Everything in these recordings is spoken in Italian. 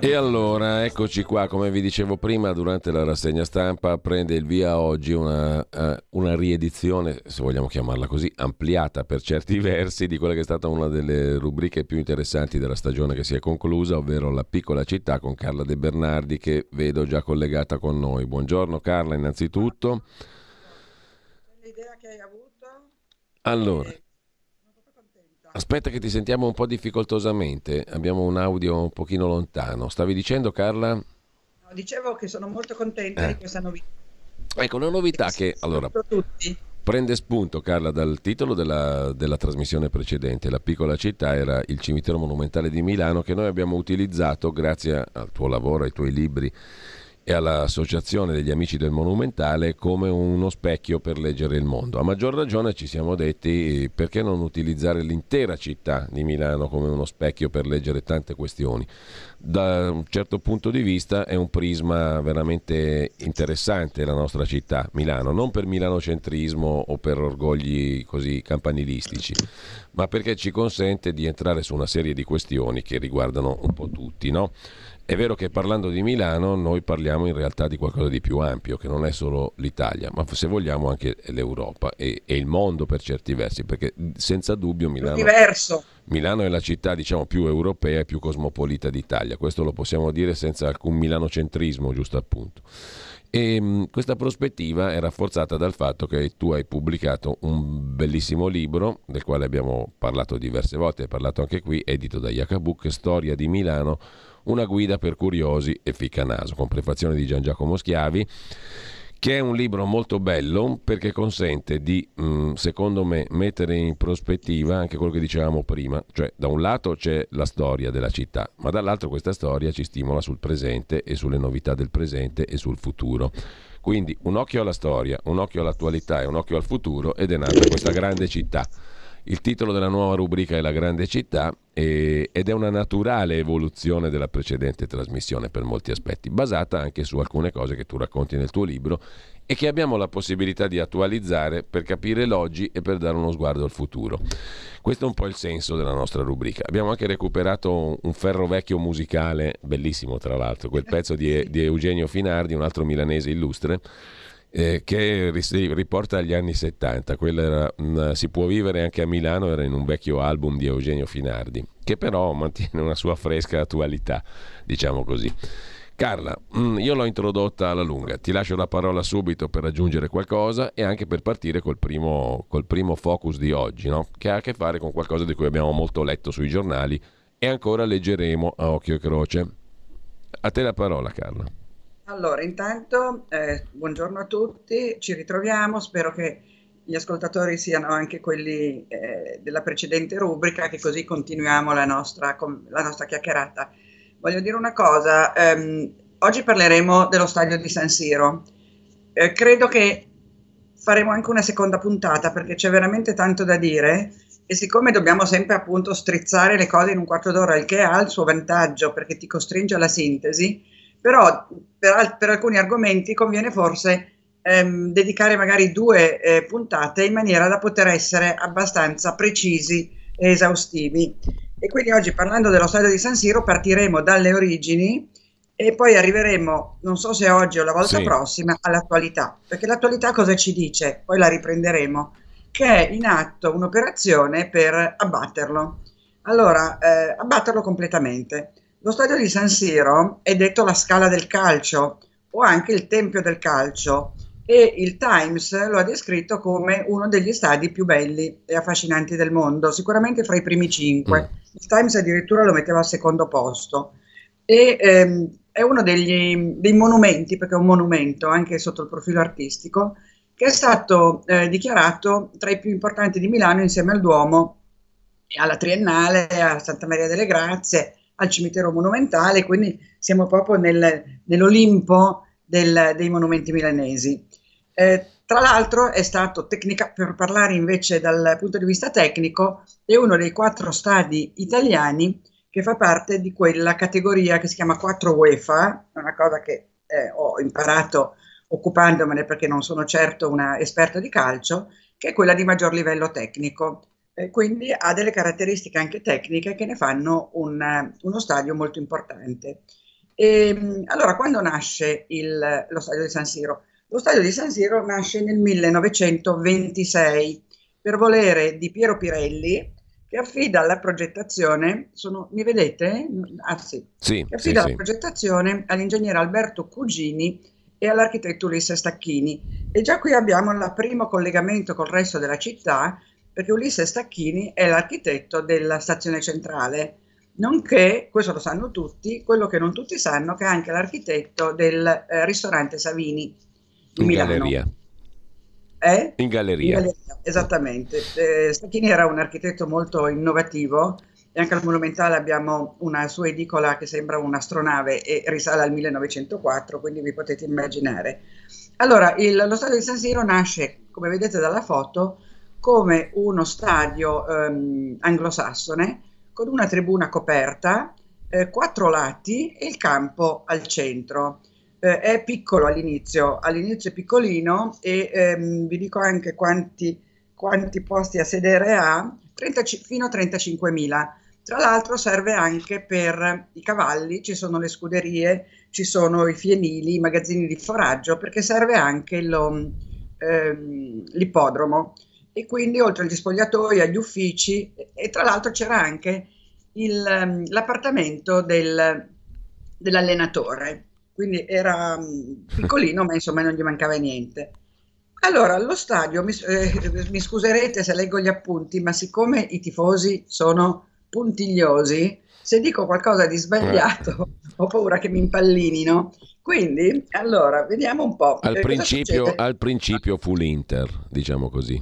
E allora, eccoci qua, come vi dicevo prima, durante la rassegna stampa prende il via oggi una, eh, una riedizione, se vogliamo chiamarla così, ampliata per certi versi di quella che è stata una delle rubriche più interessanti della stagione che si è conclusa, ovvero La piccola città con Carla De Bernardi che vedo già collegata con noi. Buongiorno Carla, innanzitutto. L'idea che hai avuto? Allora, Eh, sono proprio contenta. Aspetta che ti sentiamo un po' difficoltosamente, abbiamo un audio un pochino lontano. Stavi dicendo Carla? No, dicevo che sono molto contenta Eh. di questa novità. Ecco, una novità che allora Per tutti. Prende spunto, Carla, dal titolo della, della trasmissione precedente. La piccola città era il cimitero monumentale di Milano che noi abbiamo utilizzato grazie al tuo lavoro, ai tuoi libri e all'associazione degli amici del monumentale come uno specchio per leggere il mondo. A maggior ragione ci siamo detti perché non utilizzare l'intera città di Milano come uno specchio per leggere tante questioni. Da un certo punto di vista è un prisma veramente interessante la nostra città, Milano, non per milanocentrismo o per orgogli così campanilistici, ma perché ci consente di entrare su una serie di questioni che riguardano un po' tutti, no? È vero che parlando di Milano noi parliamo in realtà di qualcosa di più ampio, che non è solo l'Italia, ma se vogliamo anche l'Europa e, e il mondo per certi versi, perché senza dubbio Milano, Diverso. Milano è la città diciamo, più europea e più cosmopolita d'Italia, questo lo possiamo dire senza alcun milanocentrismo, giusto appunto. E mh, questa prospettiva è rafforzata dal fatto che tu hai pubblicato un bellissimo libro, del quale abbiamo parlato diverse volte, hai parlato anche qui, edito da Iacabuc, Storia di Milano, una guida per curiosi e ficcanaso, con prefazione di Gian Giacomo Schiavi, che è un libro molto bello perché consente di, mh, secondo me, mettere in prospettiva anche quello che dicevamo prima, cioè da un lato c'è la storia della città, ma dall'altro questa storia ci stimola sul presente e sulle novità del presente e sul futuro. Quindi un occhio alla storia, un occhio all'attualità e un occhio al futuro ed è nata questa grande città. Il titolo della nuova rubrica è La grande città e- ed è una naturale evoluzione della precedente trasmissione per molti aspetti, basata anche su alcune cose che tu racconti nel tuo libro e che abbiamo la possibilità di attualizzare per capire l'oggi e per dare uno sguardo al futuro. Questo è un po' il senso della nostra rubrica. Abbiamo anche recuperato un ferro vecchio musicale, bellissimo tra l'altro, quel pezzo di, di Eugenio Finardi, un altro milanese illustre, eh, che riporta agli anni 70. Quella era, mh, si può vivere anche a Milano, era in un vecchio album di Eugenio Finardi, che però mantiene una sua fresca attualità, diciamo così. Carla, mh, io l'ho introdotta alla lunga, ti lascio la parola subito per aggiungere qualcosa e anche per partire col primo, col primo focus di oggi, no? che ha a che fare con qualcosa di cui abbiamo molto letto sui giornali e ancora leggeremo a occhio e croce. A te la parola, Carla. Allora, intanto, eh, buongiorno a tutti, ci ritroviamo, spero che gli ascoltatori siano anche quelli eh, della precedente rubrica, che così continuiamo la nostra, la nostra chiacchierata. Voglio dire una cosa, ehm, oggi parleremo dello stadio di San Siro. Eh, credo che faremo anche una seconda puntata perché c'è veramente tanto da dire e siccome dobbiamo sempre appunto strizzare le cose in un quarto d'ora, il che ha il suo vantaggio perché ti costringe alla sintesi, però per, per alcuni argomenti conviene forse ehm, dedicare magari due eh, puntate in maniera da poter essere abbastanza precisi e esaustivi. E quindi oggi parlando dello stadio di San Siro partiremo dalle origini e poi arriveremo, non so se oggi o la volta Sì. prossima, all'attualità, perché l'attualità cosa ci dice? Poi la riprenderemo, che è in atto un'operazione per abbatterlo. Allora, eh, abbatterlo completamente. Lo stadio di San Siro è detto la scala del calcio o anche il tempio del calcio e il Times lo ha descritto come uno degli stadi più belli e affascinanti del mondo, sicuramente fra i primi cinque. Il Times addirittura lo metteva al secondo posto e ehm, è uno degli, dei monumenti, perché è un monumento anche sotto il profilo artistico, che è stato eh, dichiarato tra i più importanti di Milano insieme al Duomo e alla Triennale, a Santa Maria delle Grazie, al cimitero monumentale, quindi siamo proprio nel- nell'Olimpo del- dei monumenti milanesi. Eh, Tra l'altro è stato, tecnica, per parlare invece dal punto di vista tecnico, è uno dei quattro stadi italiani che fa parte di quella categoria che si chiama 4 UEFA, una cosa che eh, ho imparato occupandomene perché non sono certo una esperta di calcio, che è quella di maggior livello tecnico. Eh, quindi ha delle caratteristiche anche tecniche che ne fanno un, uno stadio molto importante. E, ehm, allora, quando nasce il, lo stadio di San Siro? Lo stadio di San Siro nasce nel 1926 per volere di Piero Pirelli, che affida la progettazione, sono, mi vedete? Ah sì, sì che affida sì, la progettazione all'ingegnere Alberto Cugini e all'architetto Ulisse Stacchini. E già qui abbiamo il primo collegamento col resto della città, perché Ulisse Stacchini è l'architetto della stazione centrale, nonché, questo lo sanno tutti, quello che non tutti sanno, che è anche l'architetto del eh, ristorante Savini di in Milano. Galleria. Eh? In galleria. In galleria esattamente. Eh, Stacchini era un architetto molto innovativo e anche al Monumentale abbiamo una sua edicola che sembra un'astronave e risale al 1904, quindi vi potete immaginare. Allora, il, lo stadio di San Siro nasce, come vedete dalla foto, come uno stadio ehm, anglosassone con una tribuna coperta, eh, quattro lati e il campo al centro. Eh, è piccolo all'inizio, all'inizio è piccolino e ehm, vi dico anche quanti, quanti, posti a sedere ha, 30, fino a 35.000. Tra l'altro serve anche per i cavalli, ci sono le scuderie, ci sono i fienili, i magazzini di foraggio, perché serve anche lo, ehm, l'ippodromo e quindi oltre agli spogliatoi, agli uffici e tra l'altro c'era anche il, ehm, l'appartamento del, dell'allenatore, quindi era mm, piccolino ma insomma non gli mancava niente. Allora, allo stadio, mi, eh, mi scuserete se leggo gli appunti, ma siccome i tifosi sono puntigliosi, se dico qualcosa di sbagliato ho paura che mi impallinino. Quindi, allora, vediamo un po'. Al, principio, al principio fu l'Inter, diciamo così.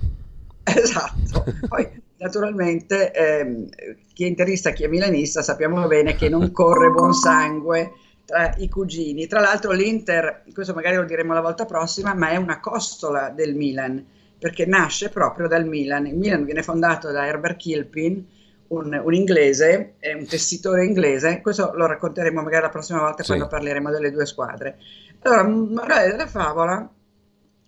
Esatto, poi naturalmente ehm, chi è interista, chi è milanista sappiamo bene che non corre buon sangue tra i cugini. Tra l'altro l'Inter, questo magari lo diremo la volta prossima, ma è una costola del Milan, perché nasce proprio dal Milan. Il Milan viene fondato da Herbert Kilpin, un, un inglese, un tessitore inglese, questo lo racconteremo magari la prossima volta sì. quando parleremo delle due squadre. Allora, morale della favola,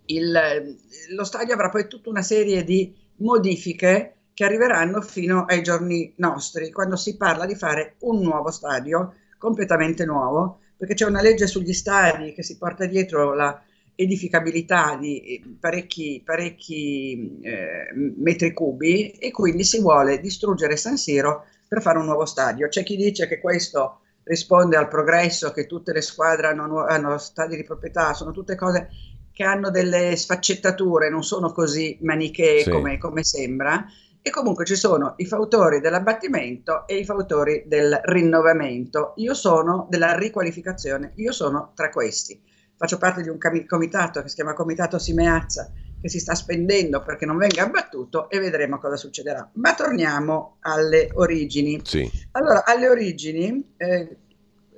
il, lo stadio avrà poi tutta una serie di modifiche che arriveranno fino ai giorni nostri, quando si parla di fare un nuovo stadio completamente nuovo, perché c'è una legge sugli stadi che si porta dietro la edificabilità di parecchi, parecchi eh, metri cubi e quindi si vuole distruggere San Siro per fare un nuovo stadio. C'è chi dice che questo risponde al progresso, che tutte le squadre hanno, hanno stadi di proprietà, sono tutte cose che hanno delle sfaccettature, non sono così manichee sì. come, come sembra, e comunque ci sono i fautori dell'abbattimento e i fautori del rinnovamento. Io sono della riqualificazione, io sono tra questi. Faccio parte di un comitato che si chiama Comitato Simeazza, che si sta spendendo perché non venga abbattuto e vedremo cosa succederà. Ma torniamo alle origini. Sì. Allora, alle origini eh,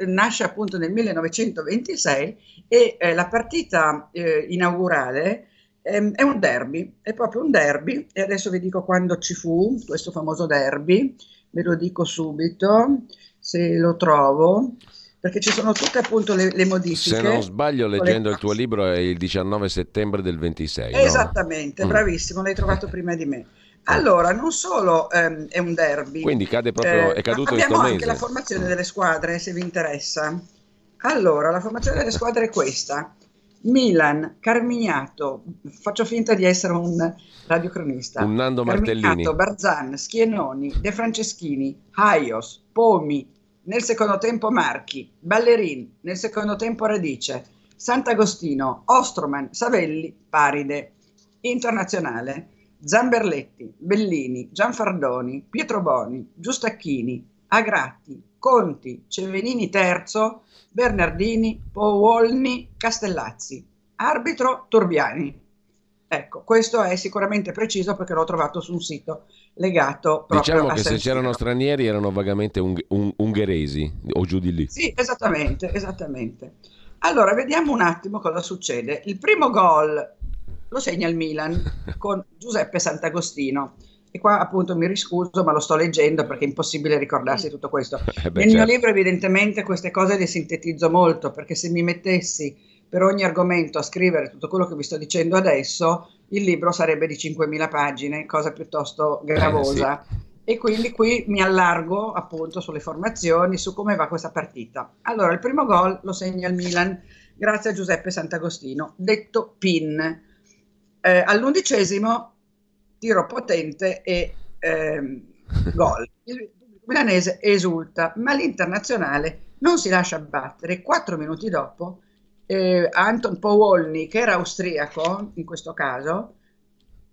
nasce appunto nel 1926 e eh, la partita eh, inaugurale ehm, è un derby, è proprio un derby e adesso vi dico quando ci fu questo famoso derby, ve lo dico subito se lo trovo perché ci sono tutte appunto le, le modifiche. Se non sbaglio, leggendo il tuo libro, è il 19 settembre del 26. Esattamente, no? Mm. bravissimo, l'hai trovato prima di me. Allora, non solo ehm, è un derby, quindi cade proprio, eh, è caduto in abbiamo anche la formazione delle squadre, se vi interessa. Allora, la formazione delle squadre è questa. Milan, Carmignato, faccio finta di essere un radiocronista. Un Nando Martellini. Barzan, Schienoni, De Franceschini, Haios, Pomi, nel secondo tempo Marchi, Ballerin, nel secondo tempo Radice, Sant'Agostino, Ostroman, Savelli, Paride. Internazionale. Zamberletti, Bellini, Gianfardoni, Pietro Boni, Giustacchini, Agratti, Conti, Cevenini III, Bernardini, Powolni, Castellazzi. Arbitro Turbiani. Ecco, questo è sicuramente preciso perché l'ho trovato su un sito legato proprio diciamo che se c'erano stranieri erano vagamente ung- un- ungheresi o giù di lì. Sì, esattamente, esattamente. Allora, vediamo un attimo cosa succede. Il primo gol lo segna il Milan con Giuseppe Sant'Agostino. E qua appunto mi riscuso, ma lo sto leggendo perché è impossibile ricordarsi tutto questo. Eh beh, Nel certo. mio libro evidentemente queste cose le sintetizzo molto, perché se mi mettessi per ogni argomento a scrivere tutto quello che vi sto dicendo adesso, il libro sarebbe di 5.000 pagine, cosa piuttosto gravosa. Eh, sì. E quindi qui mi allargo appunto sulle formazioni, su come va questa partita. Allora, il primo gol lo segna il Milan, grazie a Giuseppe Sant'Agostino, detto PIN. Eh, all'undicesimo tiro potente e eh, gol. Il milanese esulta, ma l'internazionale non si lascia battere. Quattro minuti dopo, eh, Anton Powolny, che era austriaco in questo caso,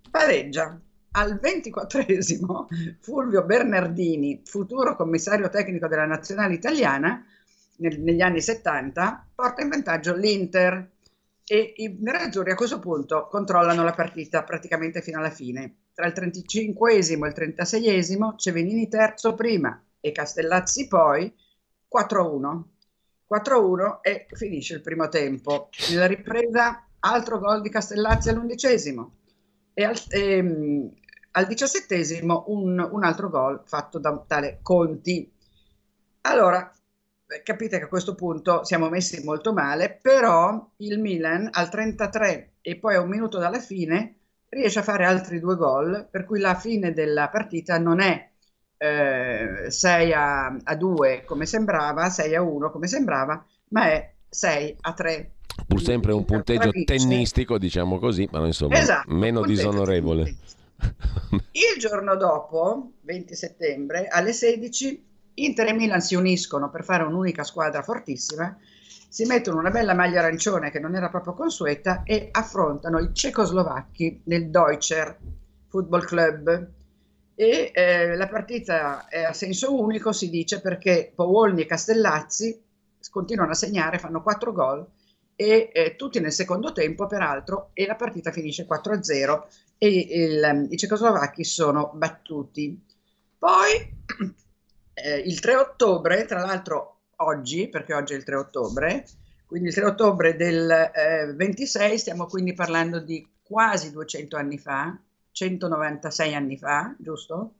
pareggia. Al ventiquattresimo, Fulvio Bernardini, futuro commissario tecnico della nazionale italiana, nel, negli anni 70, porta in vantaggio l'Inter e i nerazzurri a questo punto controllano la partita praticamente fino alla fine. Tra il 35 e il 36 Cevenini terzo prima e Castellazzi poi 4-1. 4-1 e finisce il primo tempo. Nella ripresa altro gol di Castellazzi all'undicesimo e al, ehm, al diciassettesimo un, un altro gol fatto da tale Conti. Allora, capite che a questo punto siamo messi molto male, però il Milan al 33 e poi a un minuto dalla fine riesce a fare altri due gol, per cui la fine della partita non è eh, 6 a, a 2 come sembrava, 6 a 1 come sembrava, ma è 6 a 3. Pur sempre un punteggio tennistico, diciamo così, ma insomma esatto, meno disonorevole. Il giorno dopo, 20 settembre, alle 16, Inter e Milan si uniscono per fare un'unica squadra fortissima, si mettono una bella maglia arancione che non era proprio consueta e affrontano i cecoslovacchi nel Deutscher Football Club. E eh, la partita è a senso unico, si dice, perché Powolny e Castellazzi continuano a segnare, fanno quattro gol e eh, tutti nel secondo tempo peraltro e la partita finisce 4-0 e il, i cecoslovacchi sono battuti. Poi eh, il 3 ottobre, tra l'altro oggi, perché oggi è il 3 ottobre, quindi il 3 ottobre del eh, 26, stiamo quindi parlando di quasi 200 anni fa, 196 anni fa, giusto?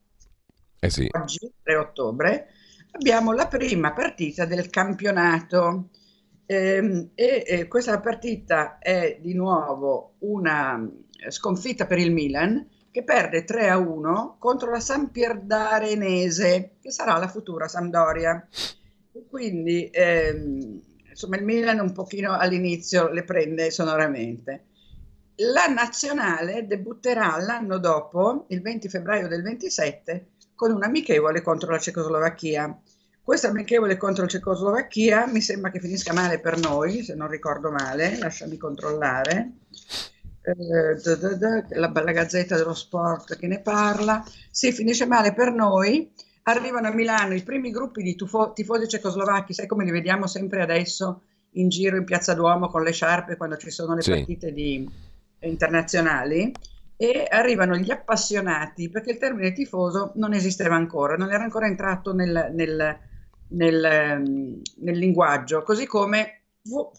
Eh sì. Oggi, 3 ottobre, abbiamo la prima partita del campionato. Eh, e, e questa partita è di nuovo una sconfitta per il Milan che perde 3 a 1 contro la Sampierdarenese, che sarà la futura Sampdoria. quindi ehm, insomma il Milan un pochino all'inizio le prende sonoramente. La nazionale debutterà l'anno dopo, il 20 febbraio del 27, con un amichevole contro la Cecoslovacchia. Questa amichevole contro la Cecoslovacchia mi sembra che finisca male per noi, se non ricordo male, lasciami controllare eh, la bella gazzetta dello sport che ne parla. Sì, finisce male per noi. Arrivano a Milano i primi gruppi di tufo- tifosi cecoslovacchi, sai come li vediamo sempre adesso in giro in Piazza Duomo con le sciarpe quando ci sono le sì. partite di, internazionali e arrivano gli appassionati perché il termine tifoso non esisteva ancora, non era ancora entrato nel, nel, nel, ehm, nel linguaggio, così come fu-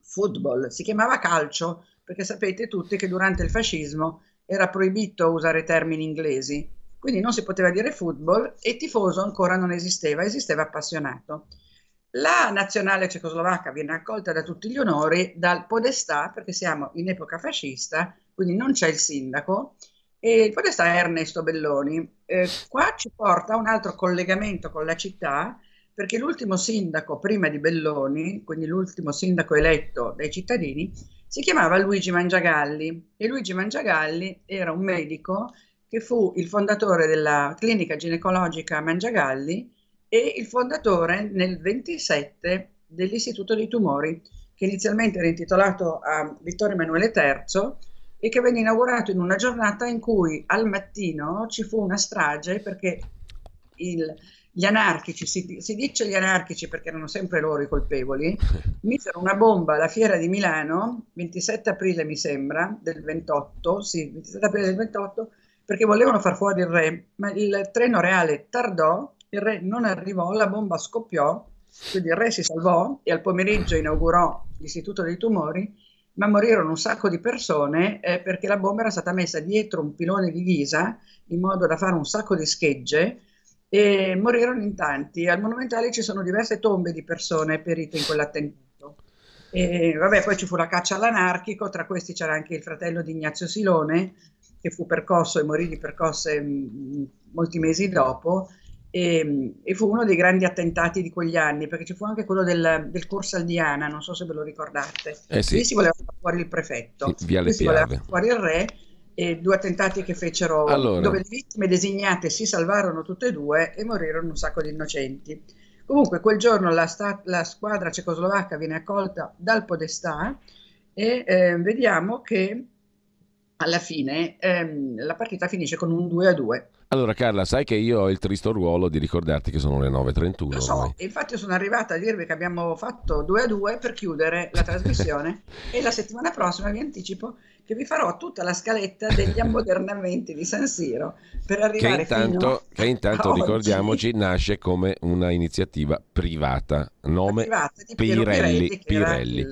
football, si chiamava calcio perché sapete tutti che durante il fascismo era proibito usare termini inglesi, quindi non si poteva dire football e tifoso ancora non esisteva, esisteva appassionato. La nazionale cecoslovacca viene accolta da tutti gli onori dal podestà, perché siamo in epoca fascista, quindi non c'è il sindaco, e il podestà è Ernesto Belloni. Eh, qua ci porta un altro collegamento con la città, perché l'ultimo sindaco prima di Belloni, quindi l'ultimo sindaco eletto dai cittadini, si chiamava Luigi Mangiagalli e Luigi Mangiagalli era un medico che fu il fondatore della clinica ginecologica Mangiagalli e il fondatore nel 27 dell'Istituto dei Tumori, che inizialmente era intitolato a Vittorio Emanuele III e che venne inaugurato in una giornata in cui al mattino ci fu una strage perché il, gli anarchici, si, si, dice gli anarchici perché erano sempre loro i colpevoli, misero una bomba alla fiera di Milano, 27 aprile mi sembra, del 28, sì, 27 aprile del 28, perché volevano far fuori il re, ma il treno reale tardò, il re non arrivò, la bomba scoppiò, quindi il re si salvò e al pomeriggio inaugurò l'Istituto dei Tumori, ma morirono un sacco di persone eh, perché la bomba era stata messa dietro un pilone di ghisa in modo da fare un sacco di schegge e morirono in tanti. Al Monumentale ci sono diverse tombe di persone perite in quell'attentato. E vabbè, poi ci fu la caccia all'anarchico, tra questi c'era anche il fratello di Ignazio Silone, che fu percosso e morì di percosse mh, molti mesi dopo, e, e, fu uno dei grandi attentati di quegli anni, perché ci fu anche quello del, del Corso Aldiana, non so se ve lo ricordate. Eh sì. Lì si voleva fare fuori il prefetto, sì, via le si voleva fare fuori il re, e due attentati che fecero, allora. dove le vittime designate si salvarono tutte e due e morirono un sacco di innocenti. Comunque quel giorno la, sta- la squadra cecoslovacca viene accolta dal Podestà e eh, vediamo che alla fine ehm, la partita finisce con un 2 a 2. Allora Carla, sai che io ho il tristo ruolo di ricordarti che sono le 9.31. Lo so, ormai. infatti sono arrivata a dirvi che abbiamo fatto 2 a 2 per chiudere la trasmissione e la settimana prossima vi anticipo che vi farò tutta la scaletta degli ammodernamenti di San Siro per arrivare che intanto, che intanto ricordiamoci nasce come una iniziativa privata, nome privata Pirelli. Pirelli, Pirelli.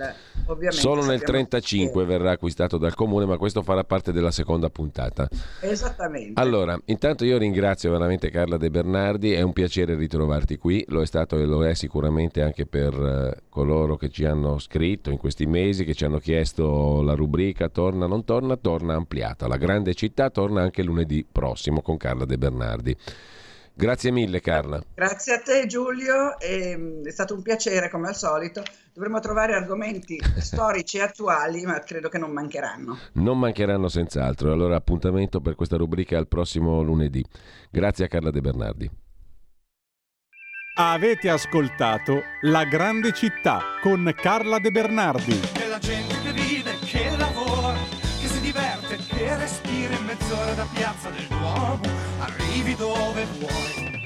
Il, Solo nel 1935 che... verrà acquistato dal comune, ma questo farà parte della seconda puntata. Esattamente. Allora, intanto io ringrazio veramente Carla De Bernardi, è un piacere ritrovarti qui, lo è stato e lo è sicuramente anche per uh, coloro che ci hanno scritto in questi mesi, che ci hanno chiesto la rubrica Torna, non torna, torna ampliata. La grande città torna anche lunedì prossimo con Carla De Bernardi. Grazie mille Carla. Grazie a te Giulio, è stato un piacere come al solito. Dovremmo trovare argomenti storici e attuali, ma credo che non mancheranno. Non mancheranno senz'altro. Allora appuntamento per questa rubrica al prossimo lunedì. Grazie a Carla De Bernardi. Avete ascoltato La grande città con Carla De Bernardi. Che la gente che vive, che lavora, che si diverte, che respira in mezz'ora da piazza del Duomo, arrivi dove vuoi.